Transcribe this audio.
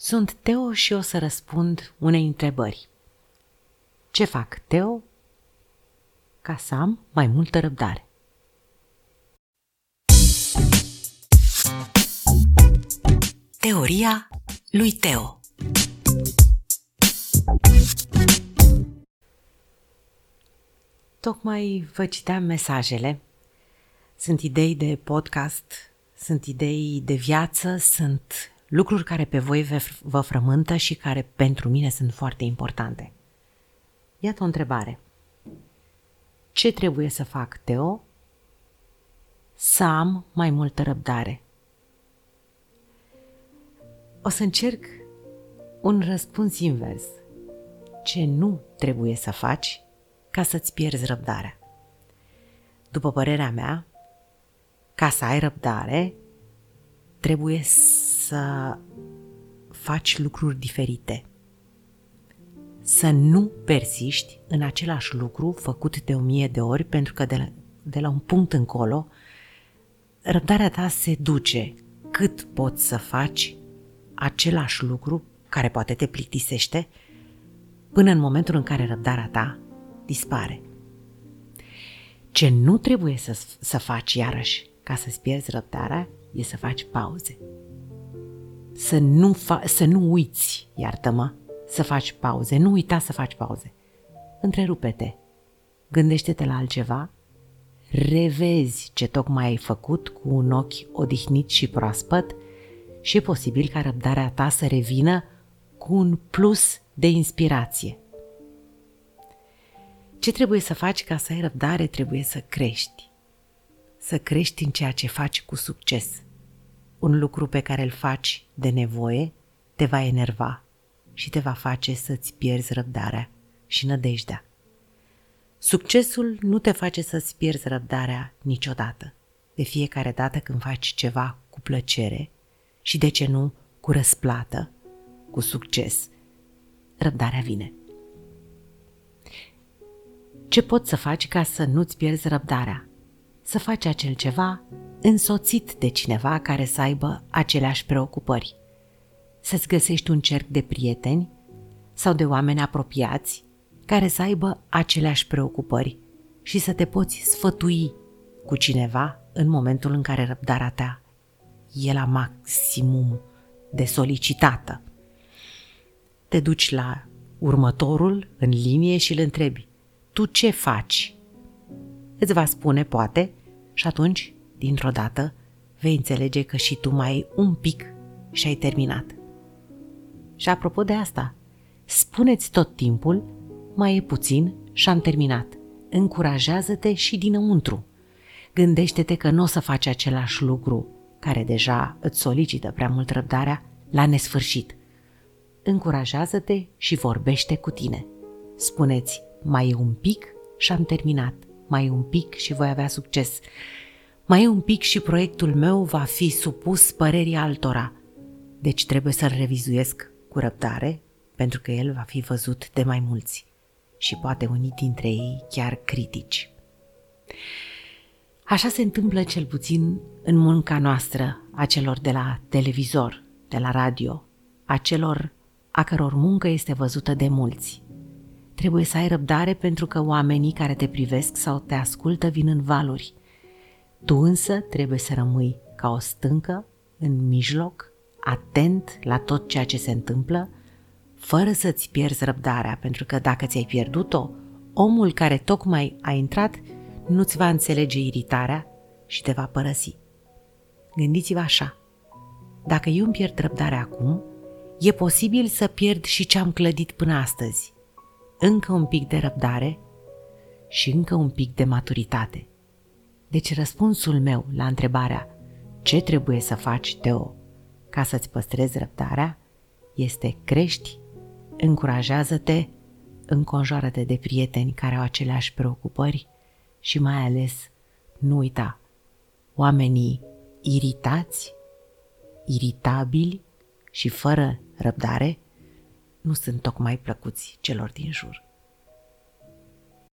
Sunt Teo și o să răspund unei întrebări. Ce fac, Teo? Ca să am mai multă răbdare. Teoria lui Teo Tocmai vă citeam mesajele. Sunt idei de podcast, sunt idei de viață, sunt lucruri care pe voi vă frământă și care pentru mine sunt foarte importante. Iată o întrebare. Ce trebuie să fac, Teo? Să am mai multă răbdare. O să încerc un răspuns invers. Ce nu trebuie să faci ca să-ți pierzi răbdarea? După părerea mea, ca să ai răbdare, trebuie să faci lucruri diferite. Să nu persiști în același lucru făcut de o mie de ori, pentru că de la, de la un punct încolo, răbdarea ta se duce cât poți să faci același lucru care poate te plictisește, până în momentul în care răbdarea ta dispare. Ce nu trebuie să, să faci iarăși ca să-ți pierzi răbdarea e să faci pauze. Să nu, fa- să nu uiți, iartă-mă, să faci pauze. Nu uita să faci pauze. Întrerupe-te. Gândește-te la altceva. Revezi ce tocmai ai făcut cu un ochi odihnit și proaspăt și e posibil ca răbdarea ta să revină cu un plus de inspirație. Ce trebuie să faci ca să ai răbdare? Trebuie să crești. Să crești în ceea ce faci cu succes. Un lucru pe care îl faci de nevoie te va enerva și te va face să-ți pierzi răbdarea și nădejdea. Succesul nu te face să-ți pierzi răbdarea niciodată. De fiecare dată când faci ceva cu plăcere și de ce nu cu răsplată, cu succes, răbdarea vine. Ce poți să faci ca să nu-ți pierzi răbdarea? Să faci acel ceva însoțit de cineva care să aibă aceleași preocupări. Să-ți găsești un cerc de prieteni sau de oameni apropiați care să aibă aceleași preocupări și să te poți sfătui cu cineva în momentul în care răbdarea ta e la maximum de solicitată. Te duci la următorul în linie și îl întrebi tu ce faci? Îți va spune, poate, și atunci, dintr-o dată, vei înțelege că și tu mai ai un pic și ai terminat. Și apropo de asta, spuneți tot timpul, mai e puțin și am terminat. Încurajează-te și dinăuntru. Gândește-te că nu o să faci același lucru care deja îți solicită prea mult răbdarea la nesfârșit. Încurajează-te și vorbește cu tine. Spuneți, mai e un pic și am terminat. Mai e un pic și voi avea succes. Mai e un pic și proiectul meu va fi supus părerii altora. Deci trebuie să-l revizuiesc cu răbdare, pentru că el va fi văzut de mai mulți și poate unii dintre ei chiar critici. Așa se întâmplă cel puțin în munca noastră, a celor de la televizor, de la radio, a celor a căror muncă este văzută de mulți. Trebuie să ai răbdare pentru că oamenii care te privesc sau te ascultă vin în valuri. Tu însă trebuie să rămâi ca o stâncă în mijloc, atent la tot ceea ce se întâmplă, fără să-ți pierzi răbdarea, pentru că dacă ți-ai pierdut-o, omul care tocmai a intrat nu-ți va înțelege iritarea și te va părăsi. Gândiți-vă așa, dacă eu îmi pierd răbdarea acum, e posibil să pierd și ce am clădit până astăzi – încă un pic de răbdare și încă un pic de maturitate. Deci răspunsul meu la întrebarea ce trebuie să faci, Teo, ca să-ți păstrezi răbdarea, este crești, încurajează-te, înconjoară-te de prieteni care au aceleași preocupări și mai ales nu uita, oamenii iritați, iritabili și fără răbdare nu sunt tocmai plăcuți celor din jur.